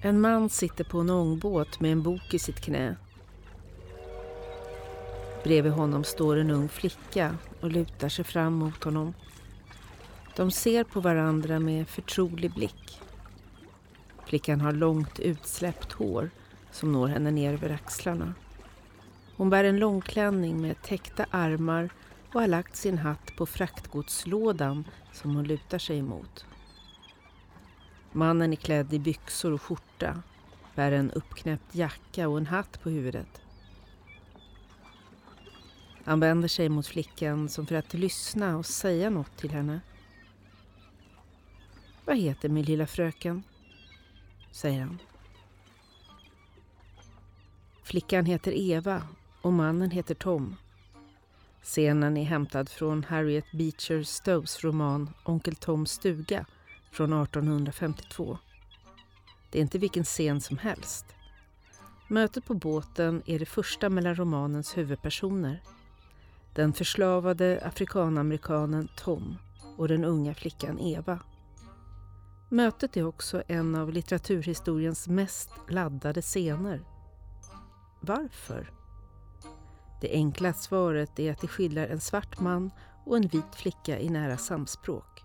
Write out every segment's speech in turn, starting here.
En man sitter på en ångbåt med en bok i sitt knä. Bredvid honom står en ung flicka och lutar sig fram mot honom. De ser på varandra med förtrolig blick. Flickan har långt utsläppt hår som når henne ner över axlarna. Hon bär en långklänning med täckta armar och har lagt sin hatt på fraktgodslådan som hon lutar sig emot. Mannen är klädd i byxor och skjorta, bär en uppknäppt jacka och en hatt på huvudet. Han vänder sig mot flickan som för att lyssna och säga något till henne. Vad heter min lilla fröken? säger han. Flickan heter Eva och mannen heter Tom. Scenen är hämtad från Harriet Beecher Stowes roman Onkel Toms stuga från 1852. Det är inte vilken scen som helst. Mötet på båten är det första mellan romanens huvudpersoner. Den förslavade afrikanamerikanen Tom och den unga flickan Eva. Mötet är också en av litteraturhistoriens mest laddade scener. Varför? Det enkla svaret är att det skildrar en svart man och en vit flicka i nära samspråk.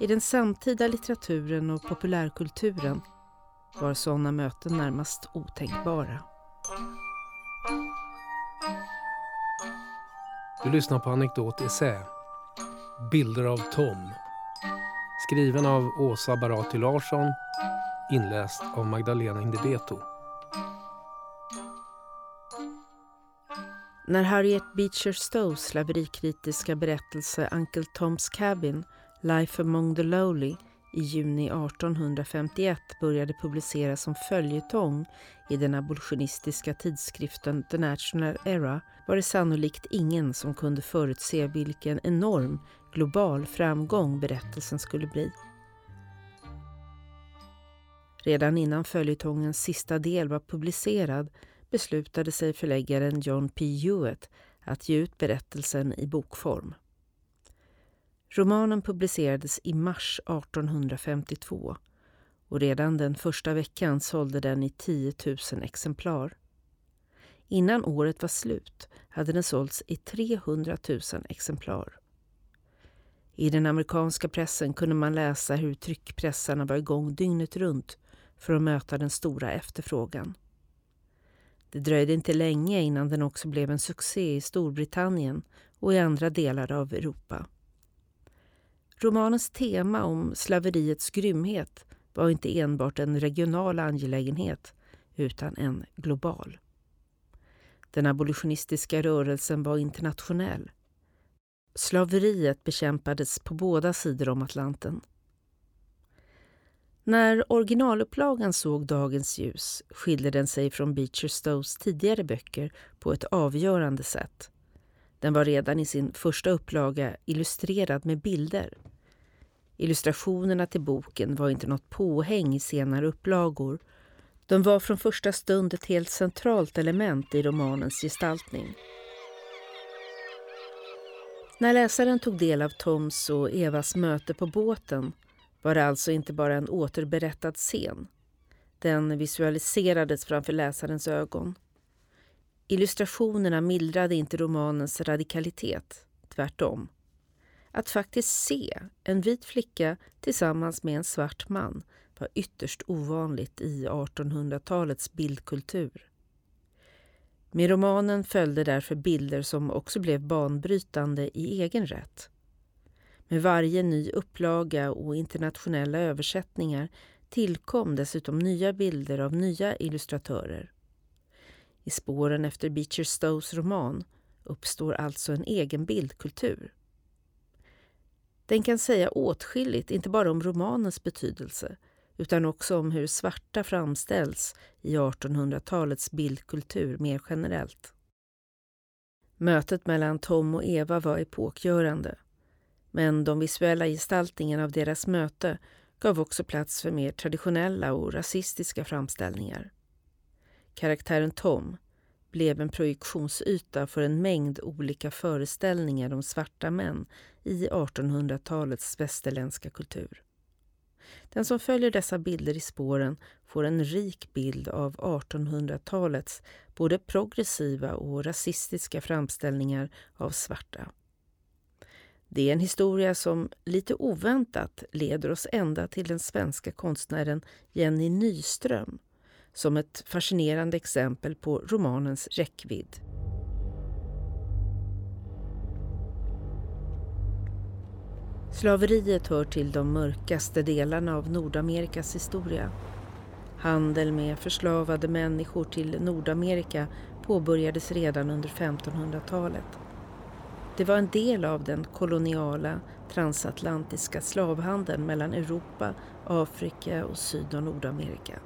I den samtida litteraturen och populärkulturen var sådana möten närmast otänkbara. Du lyssnar på Anekdot Essä. Bilder av Tom. Skriven av Åsa Barati Larsson. Inläst av Magdalena Indebeto. När Harriet Beecher Stowes slaverikritiska berättelse Uncle Tom's Cabin, Life among the Lowly i juni 1851 började publiceras som följetong i den abolitionistiska tidskriften The National Era var det sannolikt ingen som kunde förutse vilken enorm global framgång berättelsen skulle bli. Redan innan följetongens sista del var publicerad beslutade sig förläggaren John P. Hewitt att ge ut berättelsen i bokform. Romanen publicerades i mars 1852 och redan den första veckan sålde den i 10 000 exemplar. Innan året var slut hade den sålts i 300 000 exemplar. I den amerikanska pressen kunde man läsa hur tryckpressarna var igång dygnet runt för att möta den stora efterfrågan. Det dröjde inte länge innan den också blev en succé i Storbritannien och i andra delar av Europa. Romanens tema om slaveriets grymhet var inte enbart en regional angelägenhet utan en global. Den abolitionistiska rörelsen var internationell. Slaveriet bekämpades på båda sidor om Atlanten. När originalupplagan såg dagens ljus skilde den sig från Beecher Stowes tidigare böcker på ett avgörande sätt. Den var redan i sin första upplaga illustrerad med bilder. Illustrationerna till boken var inte något påhäng i senare upplagor. De var från första stund ett helt centralt element i romanens gestaltning. När läsaren tog del av Toms och Evas möte på båten var det alltså inte bara en återberättad scen. Den visualiserades framför läsarens ögon. Illustrationerna mildrade inte romanens radikalitet, tvärtom. Att faktiskt se en vit flicka tillsammans med en svart man var ytterst ovanligt i 1800-talets bildkultur. Med romanen följde därför bilder som också blev banbrytande i egen rätt. Med varje ny upplaga och internationella översättningar tillkom dessutom nya bilder av nya illustratörer. I spåren efter Beecher Stowes roman uppstår alltså en egen bildkultur. Den kan säga åtskilligt, inte bara om romanens betydelse utan också om hur svarta framställs i 1800-talets bildkultur mer generellt. Mötet mellan Tom och Eva var epokgörande men de visuella gestaltningarna av deras möte gav också plats för mer traditionella och rasistiska framställningar. Karaktären Tom blev en projektionsyta för en mängd olika föreställningar om svarta män i 1800-talets västerländska kultur. Den som följer dessa bilder i spåren får en rik bild av 1800-talets både progressiva och rasistiska framställningar av svarta. Det är en historia som lite oväntat leder oss ända till den svenska konstnären Jenny Nyström som ett fascinerande exempel på romanens räckvidd. Slaveriet hör till de mörkaste delarna av Nordamerikas historia. Handel med förslavade människor till Nordamerika påbörjades redan under 1500-talet. Det var en del av den koloniala transatlantiska slavhandeln mellan Europa, Afrika och Syd och Nordamerika.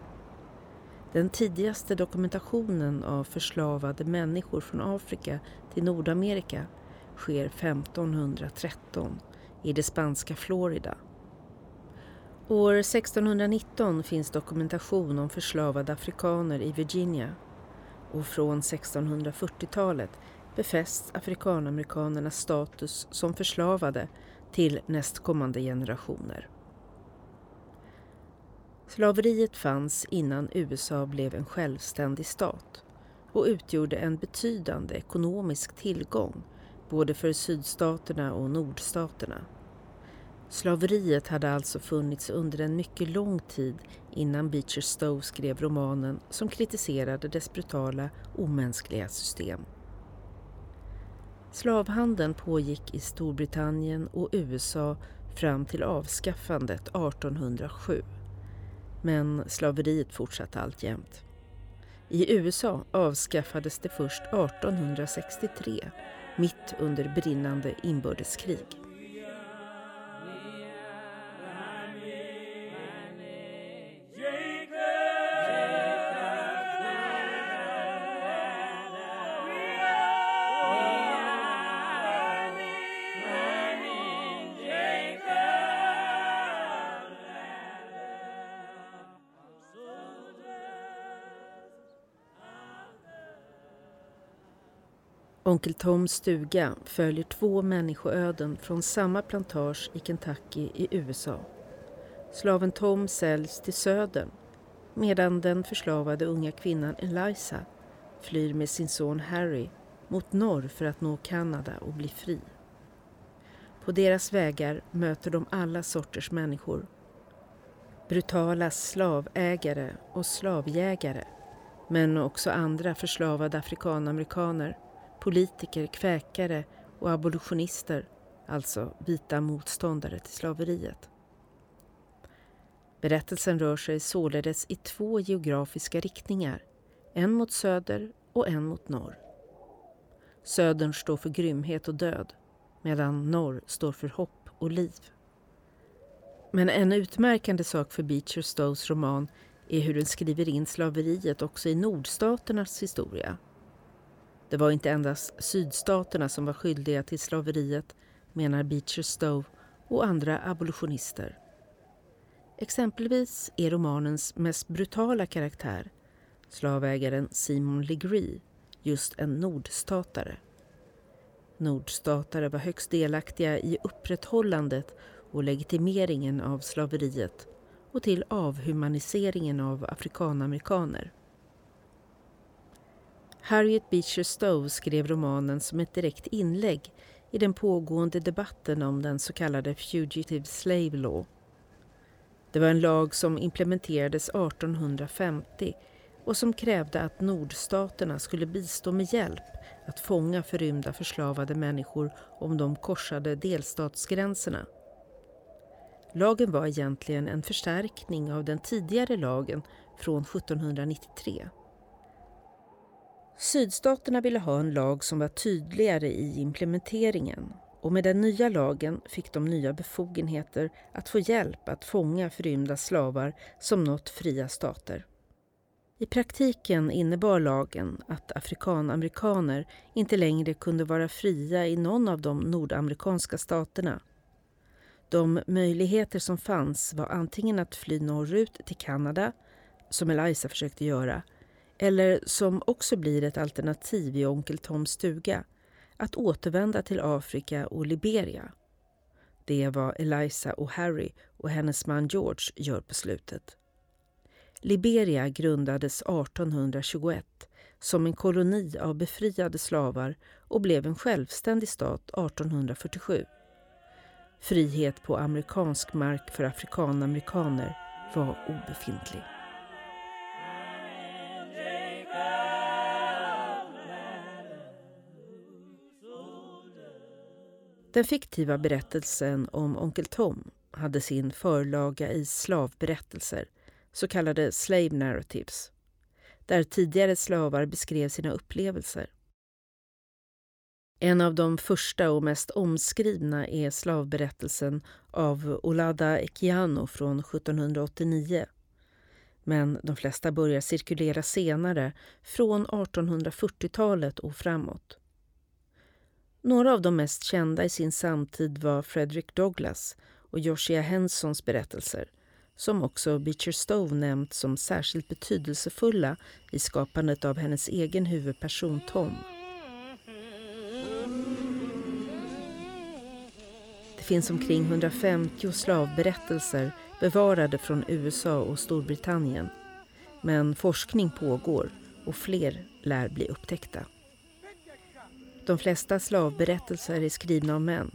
Den tidigaste dokumentationen av förslavade människor från Afrika till Nordamerika sker 1513 i det spanska Florida. År 1619 finns dokumentation om förslavade afrikaner i Virginia och från 1640-talet befästs afrikanamerikanernas status som förslavade till nästkommande generationer. Slaveriet fanns innan USA blev en självständig stat och utgjorde en betydande ekonomisk tillgång både för sydstaterna och nordstaterna. Slaveriet hade alltså funnits under en mycket lång tid innan Beecher Stowe skrev romanen som kritiserade dess brutala, omänskliga system. Slavhandeln pågick i Storbritannien och USA fram till avskaffandet 1807. Men slaveriet fortsatte alltjämt. I USA avskaffades det först 1863 mitt under brinnande inbördeskrig. Onkel Toms stuga följer två människoöden från samma plantage i Kentucky i USA. Slaven Tom säljs till södern medan den förslavade unga kvinnan Eliza flyr med sin son Harry mot norr för att nå Kanada och bli fri. På deras vägar möter de alla sorters människor. Brutala slavägare och slavjägare men också andra förslavade afrikanamerikaner politiker, kväkare och abolitionister, alltså vita motståndare till slaveriet. Berättelsen rör sig således i två geografiska riktningar, en mot söder och en mot norr. Södern står för grymhet och död, medan norr står för hopp och liv. Men en utmärkande sak för Beecher Stowes roman är hur den skriver in slaveriet också i nordstaternas historia det var inte endast sydstaterna som var skyldiga till slaveriet, menar Beecher Stowe och andra abolitionister. Exempelvis är romanens mest brutala karaktär, slavägaren Simon Legree, just en nordstatare. Nordstatare var högst delaktiga i upprätthållandet och legitimeringen av slaveriet och till avhumaniseringen av afrikanamerikaner. Harriet Beecher Stowe skrev romanen som ett direkt inlägg i den pågående debatten om den så kallade Fugitive Slave Law. Det var en lag som implementerades 1850 och som krävde att nordstaterna skulle bistå med hjälp att fånga förrymda förslavade människor om de korsade delstatsgränserna. Lagen var egentligen en förstärkning av den tidigare lagen från 1793. Sydstaterna ville ha en lag som var tydligare i implementeringen och med den nya lagen fick de nya befogenheter att få hjälp att fånga förrymda slavar som nått fria stater. I praktiken innebar lagen att afrikanamerikaner inte längre kunde vara fria i någon av de nordamerikanska staterna. De möjligheter som fanns var antingen att fly norrut till Kanada, som Eliza försökte göra, eller som också blir ett alternativ i Onkel Toms stuga, att återvända till Afrika och Liberia. Det är vad Eliza och Harry och hennes man George gör på slutet. Liberia grundades 1821 som en koloni av befriade slavar och blev en självständig stat 1847. Frihet på amerikansk mark för afrikanamerikaner var obefintlig. Den fiktiva berättelsen om Onkel Tom hade sin förlaga i slavberättelser, så kallade slave narratives, där tidigare slavar beskrev sina upplevelser. En av de första och mest omskrivna är slavberättelsen av Olada Ekiano från 1789. Men de flesta börjar cirkulera senare, från 1840-talet och framåt. Några av de mest kända i sin samtid var Frederick Douglass och Josiah Hensons berättelser som också Beecher Stowe nämnt som särskilt betydelsefulla i skapandet av hennes egen huvudperson Tom. Det finns omkring 150 slavberättelser bevarade från USA och Storbritannien. Men forskning pågår och fler lär bli upptäckta. De flesta slavberättelser är skrivna av män.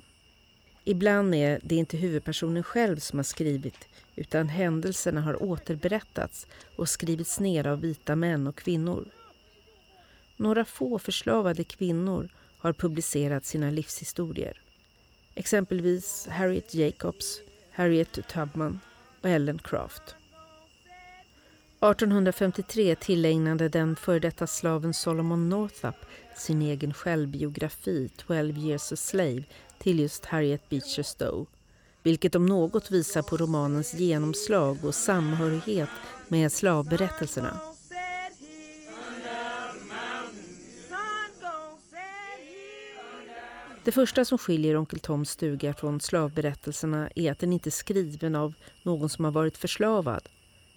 Ibland är det inte huvudpersonen själv som har skrivit utan händelserna har återberättats och skrivits ner av vita män och kvinnor. Några få förslavade kvinnor har publicerat sina livshistorier. Exempelvis Harriet Jacobs, Harriet Tubman och Ellen Craft. 1853 tillägnade den före detta slaven Solomon Northup sin egen självbiografi 12 years a slave till just Harriet Beecher Stowe vilket om något visar på romanens genomslag och samhörighet med slavberättelserna. Det första som skiljer Onkel Toms stuga från slavberättelserna är att den inte är skriven av någon som har varit förslavad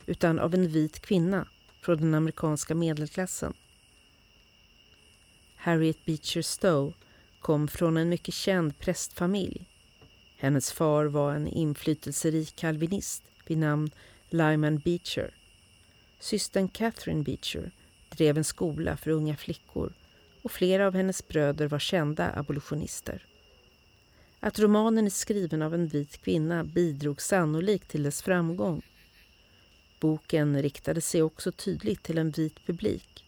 utan av en vit kvinna från den amerikanska medelklassen. Harriet Beecher Stowe kom från en mycket känd prästfamilj. Hennes far var en inflytelserik kalvinist vid namn Lyman Beecher. Systern Catherine Beecher drev en skola för unga flickor och flera av hennes bröder var kända abolitionister. Att romanen är skriven av en vit kvinna bidrog sannolikt till dess framgång. Boken riktade sig också tydligt till en vit publik.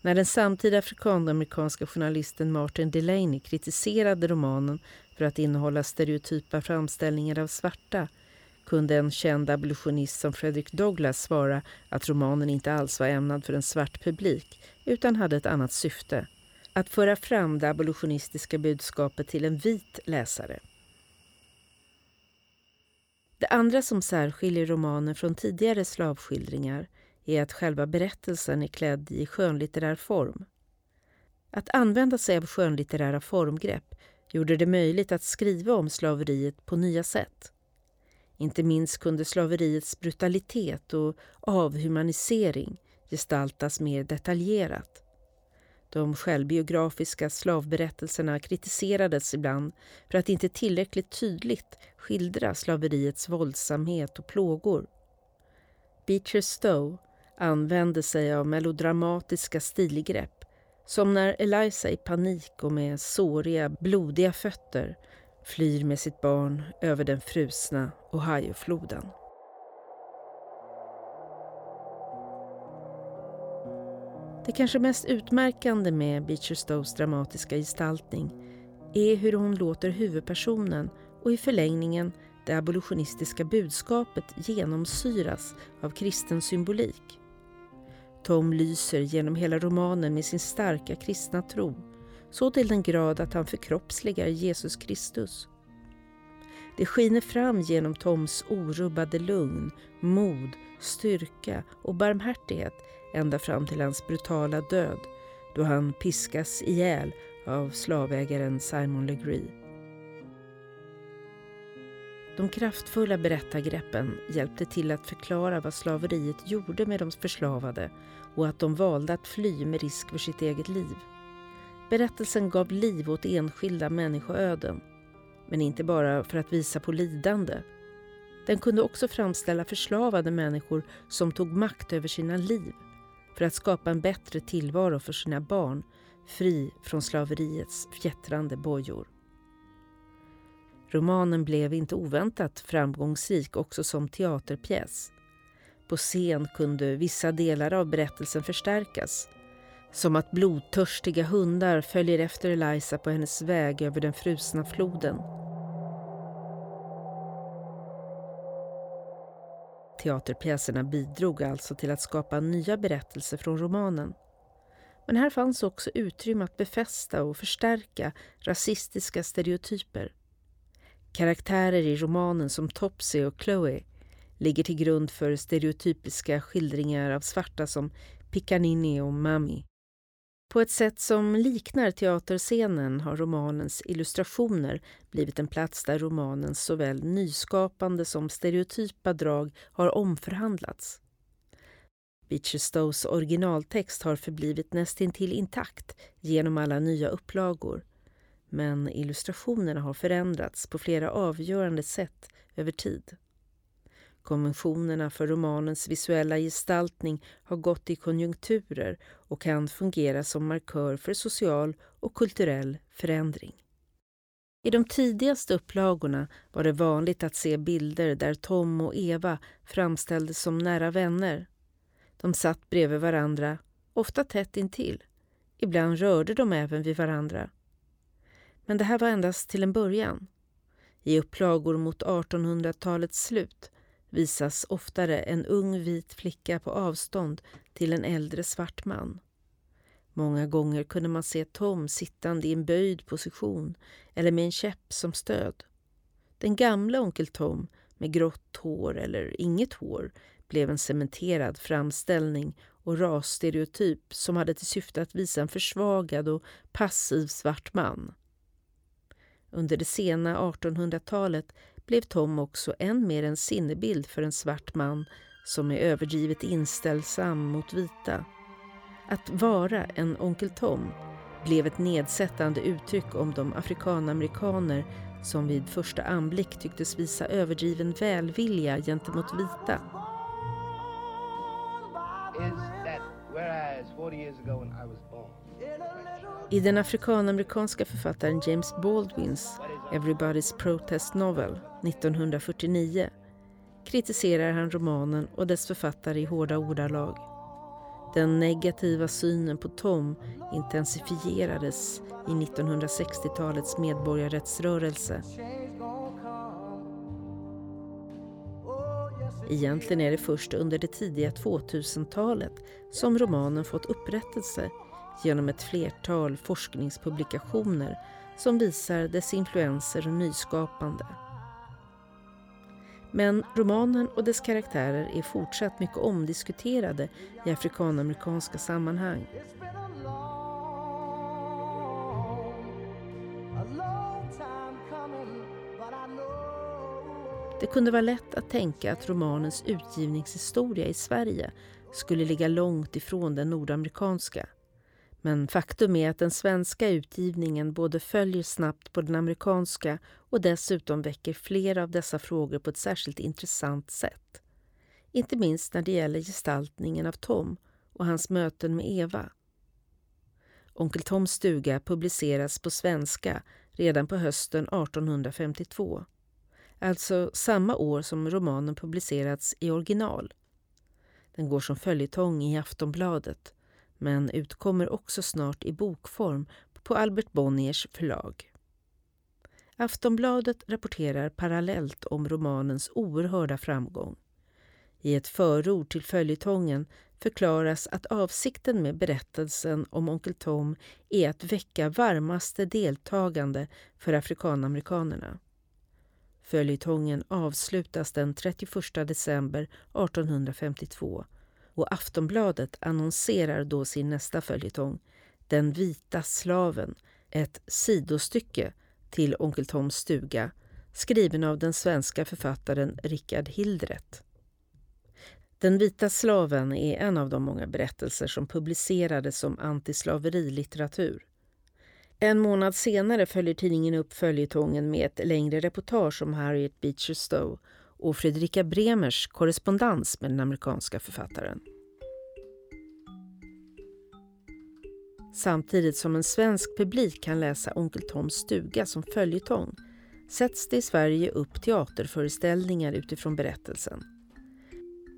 När den samtida afrikanamerikanska journalisten Martin Delaney kritiserade romanen för att innehålla stereotypa framställningar av svarta kunde en känd abolitionist som Frederick Douglass svara att romanen inte alls var ämnad för en svart publik utan hade ett annat syfte. Att föra fram det abolitionistiska budskapet till en vit läsare. Det andra som särskiljer romanen från tidigare slavskildringar är att själva berättelsen är klädd i skönlitterär form. Att använda sig av skönlitterära formgrepp gjorde det möjligt att skriva om slaveriet på nya sätt. Inte minst kunde slaveriets brutalitet och avhumanisering gestaltas mer detaljerat. De självbiografiska slavberättelserna kritiserades ibland för att inte tillräckligt tydligt skildra slaveriets våldsamhet och plågor. Beecher Stowe använde sig av melodramatiska stilgrepp som när Eliza i panik och med såriga, blodiga fötter flyr med sitt barn över den frusna Ohiofloden. Det kanske mest utmärkande med Beecher Stowes dramatiska gestaltning är hur hon låter huvudpersonen och i förlängningen det abolitionistiska budskapet genomsyras av kristen symbolik. Tom lyser genom hela romanen med sin starka kristna tro så till den grad att han förkroppsligar Jesus Kristus. Det skiner fram genom Toms orubbade lugn, mod, styrka och barmhärtighet ända fram till hans brutala död då han piskas ihjäl av slavägaren Simon Legree. De kraftfulla berättargreppen hjälpte till att förklara vad slaveriet gjorde med de förslavade och att de valde att fly med risk för sitt eget liv. Berättelsen gav liv åt enskilda människoöden. men inte bara för att visa på lidande. Den kunde också framställa förslavade människor som tog makt över sina liv för att skapa en bättre tillvaro för sina barn, fri från slaveriets fjättrande bojor. Romanen blev inte oväntat framgångsrik också som teaterpjäs. På scen kunde vissa delar av berättelsen förstärkas. Som att blodtörstiga hundar följer efter Eliza på hennes väg över den frusna floden. Teaterpjäserna bidrog alltså till att skapa nya berättelser från romanen. Men här fanns också utrymme att befästa och förstärka rasistiska stereotyper. Karaktärer i romanen som Topsy och Chloe ligger till grund för stereotypiska skildringar av svarta som Piccanini och Mami. På ett sätt som liknar teaterscenen har romanens illustrationer blivit en plats där romanens såväl nyskapande som stereotypa drag har omförhandlats. Beecher Stows originaltext har förblivit nästintill intakt genom alla nya upplagor men illustrationerna har förändrats på flera avgörande sätt över tid. Konventionerna för romanens visuella gestaltning har gått i konjunkturer och kan fungera som markör för social och kulturell förändring. I de tidigaste upplagorna var det vanligt att se bilder där Tom och Eva framställdes som nära vänner. De satt bredvid varandra, ofta tätt intill. Ibland rörde de även vid varandra. Men det här var endast till en början. I upplagor mot 1800-talets slut visas oftare en ung vit flicka på avstånd till en äldre svart man. Många gånger kunde man se Tom sittande i en böjd position eller med en käpp som stöd. Den gamla onkel Tom med grått hår eller inget hår blev en cementerad framställning och rasstereotyp som hade till syfte att visa en försvagad och passiv svart man. Under det sena 1800-talet blev Tom också än mer en sinnebild för en svart man som är överdrivet inställsam mot vita. Att vara en onkel Tom blev ett nedsättande uttryck om de afrikanamerikaner som vid första anblick tycktes visa överdriven välvilja gentemot vita. I i den afrikanamerikanska författaren James Baldwins Everybody's Protest Novel 1949 kritiserar han romanen och dess författare i hårda ordalag. Den negativa synen på Tom intensifierades i 1960-talets medborgarrättsrörelse. Egentligen är det först under det tidiga 2000-talet som romanen fått upprättelse genom ett flertal forskningspublikationer som visar dess influenser och nyskapande. Men romanen och dess karaktärer är fortsatt mycket omdiskuterade i afrikanamerikanska sammanhang. Det kunde vara lätt att tänka att romanens utgivningshistoria i Sverige skulle ligga långt ifrån den nordamerikanska. Men faktum är att den svenska utgivningen både följer snabbt på den amerikanska och dessutom väcker flera av dessa frågor på ett särskilt intressant sätt. Inte minst när det gäller gestaltningen av Tom och hans möten med Eva. Onkel Toms stuga publiceras på svenska redan på hösten 1852. Alltså samma år som romanen publicerats i original. Den går som följetong i Aftonbladet men utkommer också snart i bokform på Albert Bonniers förlag. Aftonbladet rapporterar parallellt om romanens oerhörda framgång. I ett förord till följetongen förklaras att avsikten med berättelsen om Onkel Tom är att väcka varmaste deltagande för afrikanamerikanerna. Följetongen avslutas den 31 december 1852 och Aftonbladet annonserar då sin nästa följetong, Den vita slaven, ett sidostycke till Onkel Toms stuga skriven av den svenska författaren Richard Hildret. Den vita slaven är en av de många berättelser som publicerades som antislaverilitteratur. En månad senare följer tidningen upp följetongen med ett längre reportage om Harriet Beecher Stowe och Fredrika Bremers korrespondens med den amerikanska författaren. Samtidigt som en svensk publik kan läsa Onkel Toms stuga som följetong sätts det i Sverige upp teaterföreställningar utifrån berättelsen.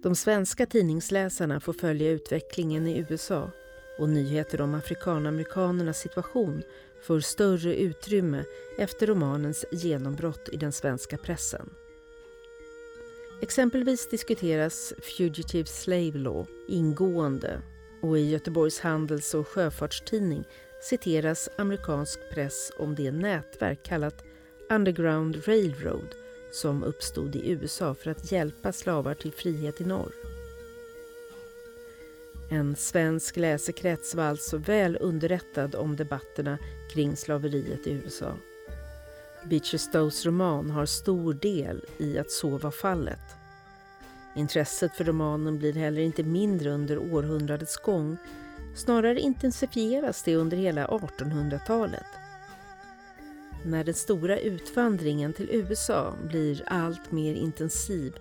De svenska tidningsläsarna får följa utvecklingen i USA och nyheter om afrikanamerikanernas situation får större utrymme efter romanens genombrott i den svenska pressen. Exempelvis diskuteras Fugitive Slave Law ingående och i Göteborgs Handels och Sjöfartstidning citeras amerikansk press om det nätverk kallat Underground Railroad som uppstod i USA för att hjälpa slavar till frihet i norr. En svensk läsekrets var alltså väl underrättad om debatterna kring slaveriet i USA. Beecher Stowes roman har stor del i att så var fallet. Intresset för romanen blir heller inte mindre under århundradets gång. Snarare intensifieras det under hela 1800-talet. När den stora utvandringen till USA blir allt mer intensiv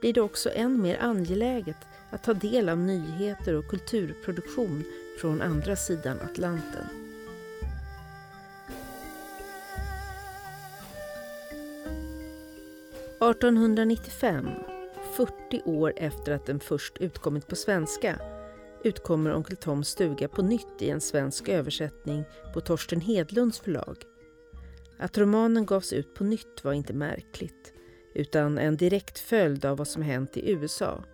blir det också än mer angeläget att ta del av nyheter och kulturproduktion från andra sidan Atlanten. –1895, 40 år efter att den först utkommit på svenska utkommer Onkel Toms stuga på nytt i en svensk översättning på Torsten Hedlunds förlag. Att romanen gavs ut på nytt var inte märkligt utan en direkt följd av vad som hänt i USA.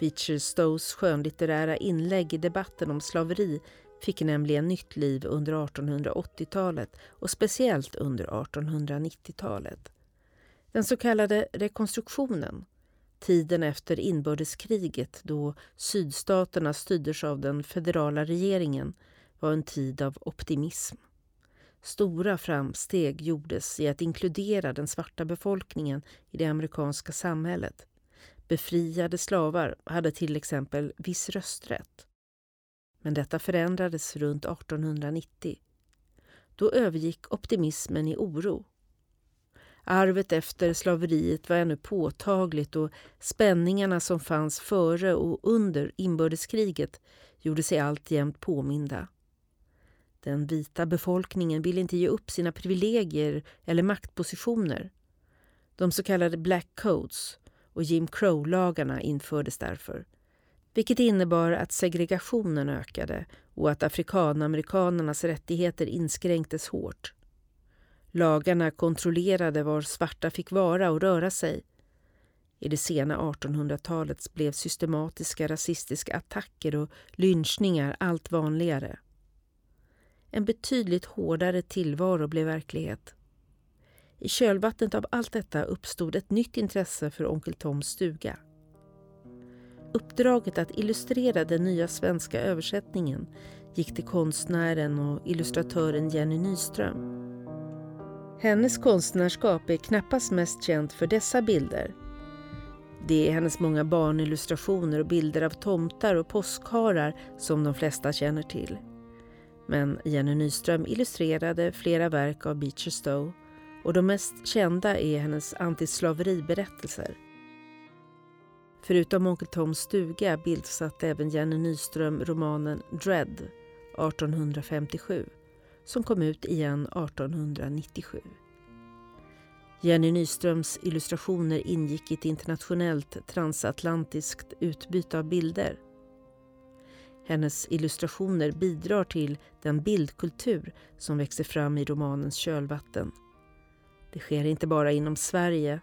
Beecher Stowes skönlitterära inlägg i debatten om slaveri fick nämligen nytt liv under 1880-talet och speciellt under 1890-talet. Den så kallade rekonstruktionen, tiden efter inbördeskriget då sydstaterna styrdes av den federala regeringen, var en tid av optimism. Stora framsteg gjordes i att inkludera den svarta befolkningen i det amerikanska samhället. Befriade slavar hade till exempel viss rösträtt. Men detta förändrades runt 1890. Då övergick optimismen i oro. Arvet efter slaveriet var ännu påtagligt och spänningarna som fanns före och under inbördeskriget gjorde sig alltjämt påminda. Den vita befolkningen ville inte ge upp sina privilegier eller maktpositioner. De så kallade Black Codes och Jim Crow-lagarna infördes därför vilket innebar att segregationen ökade och att afrikanamerikanernas rättigheter inskränktes hårt. Lagarna kontrollerade var svarta fick vara och röra sig. I det sena 1800-talet blev systematiska rasistiska attacker och lynchningar allt vanligare. En betydligt hårdare tillvaro blev verklighet. I kölvattnet av allt detta uppstod ett nytt intresse för Onkel Toms stuga. Uppdraget att illustrera den nya svenska översättningen gick till konstnären och illustratören Jenny Nyström. Hennes konstnärskap är knappast mest känt för dessa bilder. Det är hennes många barnillustrationer och bilder av tomtar och påskharar som de flesta känner till. Men Jenny Nyström illustrerade flera verk av Beecher Stowe och de mest kända är hennes antislaveriberättelser. Förutom Onkel Toms stuga bildsatte även Jenny Nyström romanen Dread 1857 som kom ut igen 1897. Jenny Nyströms illustrationer ingick i ett internationellt transatlantiskt utbyte av bilder hennes illustrationer bidrar till den bildkultur som växer fram i romanens kölvatten. Det sker inte bara inom Sverige.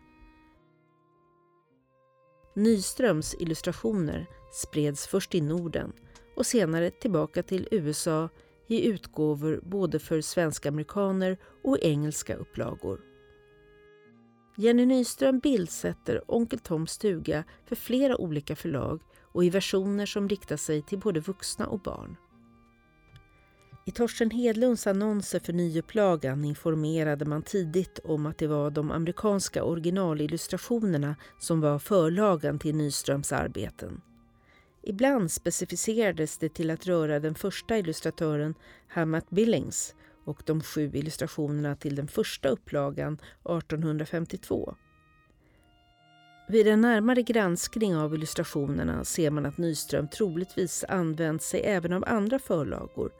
Nyströms illustrationer spreds först i Norden och senare tillbaka till USA i utgåvor både för svenska amerikaner och engelska upplagor. Jenny Nyström bildsätter Onkel Toms stuga för flera olika förlag och i versioner som riktar sig till både vuxna och barn. I Torsten Hedlunds annonser för nyupplagan informerade man tidigt om att det var de amerikanska originalillustrationerna som var förlagan till Nyströms arbeten. Ibland specificerades det till att röra den första illustratören Hammett Billings och de sju illustrationerna till den första upplagan 1852. Vid en närmare granskning av illustrationerna ser man att Nyström troligtvis använt sig även av andra förlagor,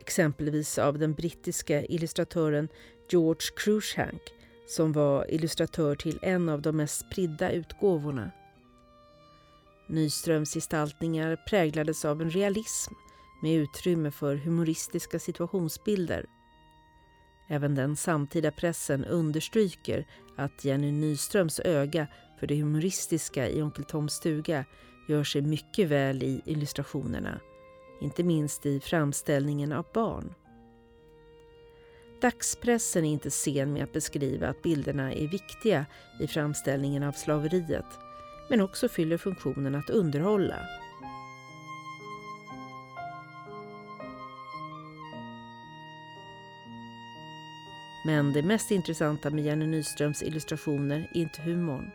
exempelvis av den brittiska illustratören George Cruikshank som var illustratör till en av de mest spridda utgåvorna. Nyströms gestaltningar präglades av en realism med utrymme för humoristiska situationsbilder. Även den samtida pressen understryker att Jenny Nyströms öga för det humoristiska i Onkel Toms stuga gör sig mycket väl i illustrationerna, inte minst i framställningen av barn. Dagspressen är inte sen med att beskriva att bilderna är viktiga i framställningen av slaveriet, men också fyller funktionen att underhålla. Men det mest intressanta med Jenny Nyströms illustrationer är inte humorn,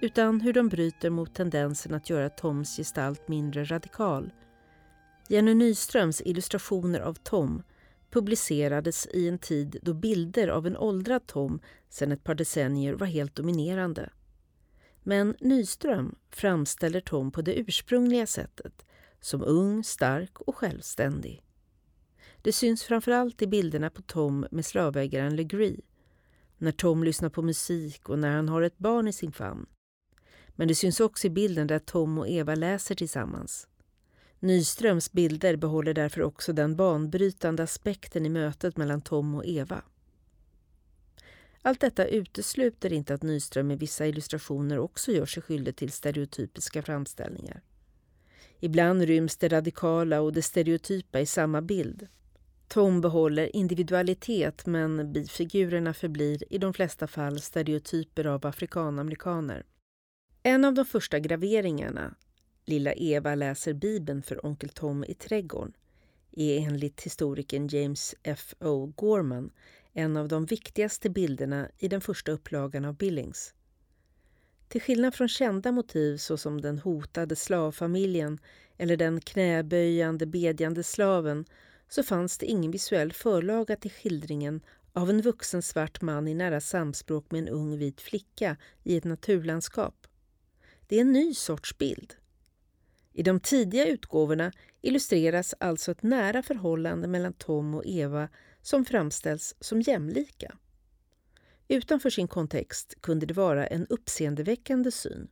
utan hur de bryter mot tendensen att göra Toms gestalt mindre radikal. Jenny Nyströms illustrationer av Tom publicerades i en tid då bilder av en åldrad Tom sedan ett par decennier var helt dominerande. Men Nyström framställer Tom på det ursprungliga sättet, som ung, stark och självständig. Det syns framförallt i bilderna på Tom med slavägaren Legree, när Tom lyssnar på musik och när han har ett barn i sin famn. Men det syns också i bilden där Tom och Eva läser tillsammans. Nyströms bilder behåller därför också den banbrytande aspekten i mötet mellan Tom och Eva. Allt detta utesluter inte att Nyström i vissa illustrationer också gör sig skyldig till stereotypiska framställningar. Ibland ryms det radikala och det stereotypa i samma bild. Tom behåller individualitet men bifigurerna förblir i de flesta fall stereotyper av afrikanamerikaner. En av de första graveringarna Lilla Eva läser Bibeln för onkel Tom i trädgården är enligt historikern James F. O. Gorman en av de viktigaste bilderna i den första upplagan av Billings. Till skillnad från kända motiv såsom den hotade slavfamiljen eller den knäböjande bedjande slaven så fanns det ingen visuell förlaga till skildringen av en vuxen svart man i nära samspråk med en ung vit flicka i ett naturlandskap. Det är en ny sorts bild. I de tidiga utgåvorna illustreras alltså ett nära förhållande mellan Tom och Eva som framställs som jämlika. Utanför sin kontext kunde det vara en uppseendeväckande syn.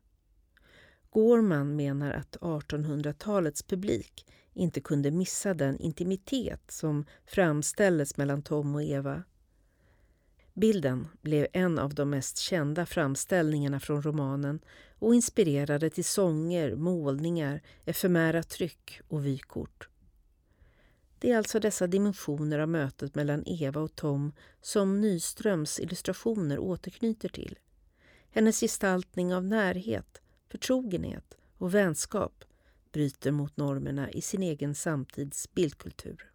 Gorman menar att 1800-talets publik inte kunde missa den intimitet som framställdes mellan Tom och Eva. Bilden blev en av de mest kända framställningarna från romanen och inspirerade till sånger, målningar, efemära tryck och vykort. Det är alltså dessa dimensioner av mötet mellan Eva och Tom som Nyströms illustrationer återknyter till. Hennes gestaltning av närhet, förtrogenhet och vänskap bryter mot normerna i sin egen samtids bildkultur.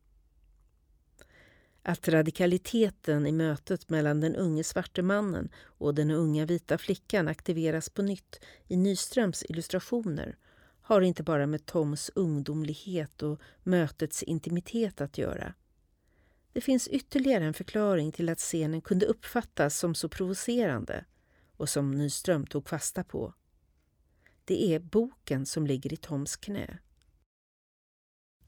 Att radikaliteten i mötet mellan den unge svarte mannen och den unga vita flickan aktiveras på nytt i Nyströms illustrationer har inte bara med Toms ungdomlighet och mötets intimitet att göra. Det finns ytterligare en förklaring till att scenen kunde uppfattas som så provocerande och som Nyström tog fasta på. Det är boken som ligger i Toms knä.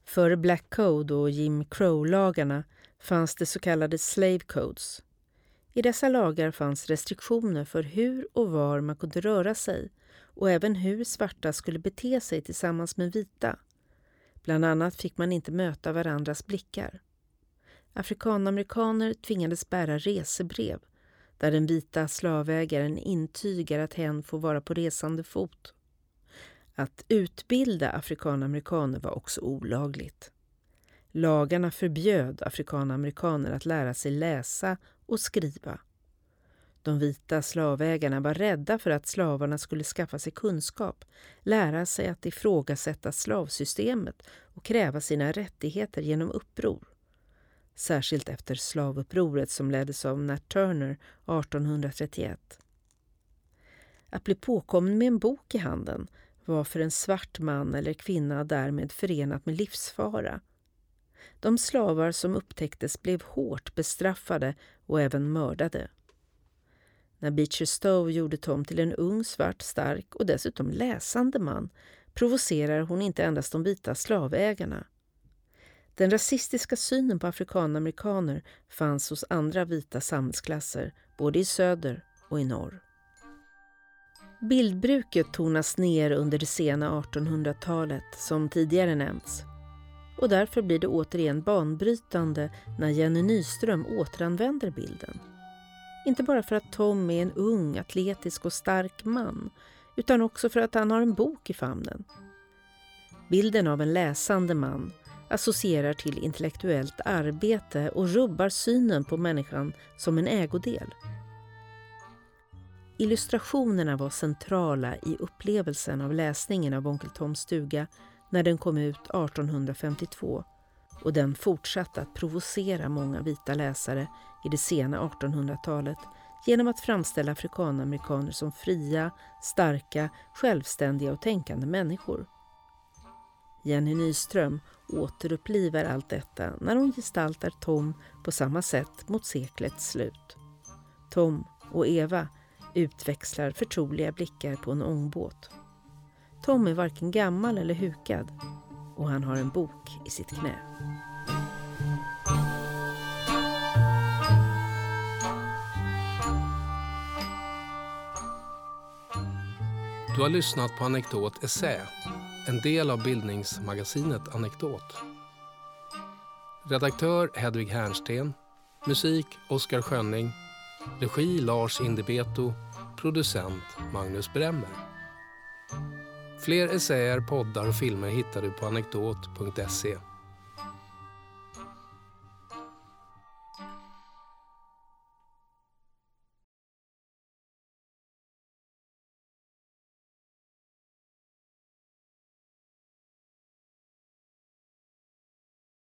Före Black Code och Jim Crow-lagarna fanns det så kallade slave codes. I dessa lagar fanns restriktioner för hur och var man kunde röra sig och även hur svarta skulle bete sig tillsammans med vita. Bland annat fick man inte möta varandras blickar. Afrikanamerikaner tvingades bära resebrev där den vita slavägaren intygar att hen får vara på resande fot. Att utbilda afrikanamerikaner var också olagligt. Lagarna förbjöd afrikanamerikaner att lära sig läsa och skriva. De vita slavägarna var rädda för att slavarna skulle skaffa sig kunskap, lära sig att ifrågasätta slavsystemet och kräva sina rättigheter genom uppror. Särskilt efter slavupproret som leddes av Nat Turner 1831. Att bli påkommen med en bok i handen var för en svart man eller kvinna därmed förenat med livsfara De slavar som upptäcktes blev hårt bestraffade och även mördade. När Beecher Stowe gjorde Tom till en ung, svart, stark och dessutom läsande man provocerar hon inte endast de vita slavägarna. Den rasistiska synen på afrikanamerikaner fanns hos andra vita samhällsklasser, både i söder och i norr. Bildbruket tonas ner under det sena 1800-talet, som tidigare nämnts. Och därför blir det återigen banbrytande när Jenny Nyström återanvänder bilden. Inte bara för att Tom är en ung, atletisk och stark man utan också för att han har en bok i famnen. Bilden av en läsande man associerar till intellektuellt arbete och rubbar synen på människan som en ägodel. Illustrationerna var centrala i upplevelsen av läsningen av Onkel Toms stuga när den kom ut 1852 och den fortsatte att provocera många vita läsare i det sena 1800-talet genom att framställa afrikanamerikaner som fria, starka, självständiga och tänkande människor. Jenny Nyström återupplivar allt detta när hon gestaltar Tom på samma sätt mot seklets slut. Tom och Eva utväxlar förtroliga blickar på en ångbåt. Tom är varken gammal eller hukad och han har en bok i sitt knä. Du har lyssnat på Anekdot Essä, en del av bildningsmagasinet Anekdot. Redaktör Hedvig Hernsten, musik Oskar Schönning, regi Lars Indebeto, producent Magnus Bremmer. Fler essäer, poddar och filmer hittar du på anekdot.se.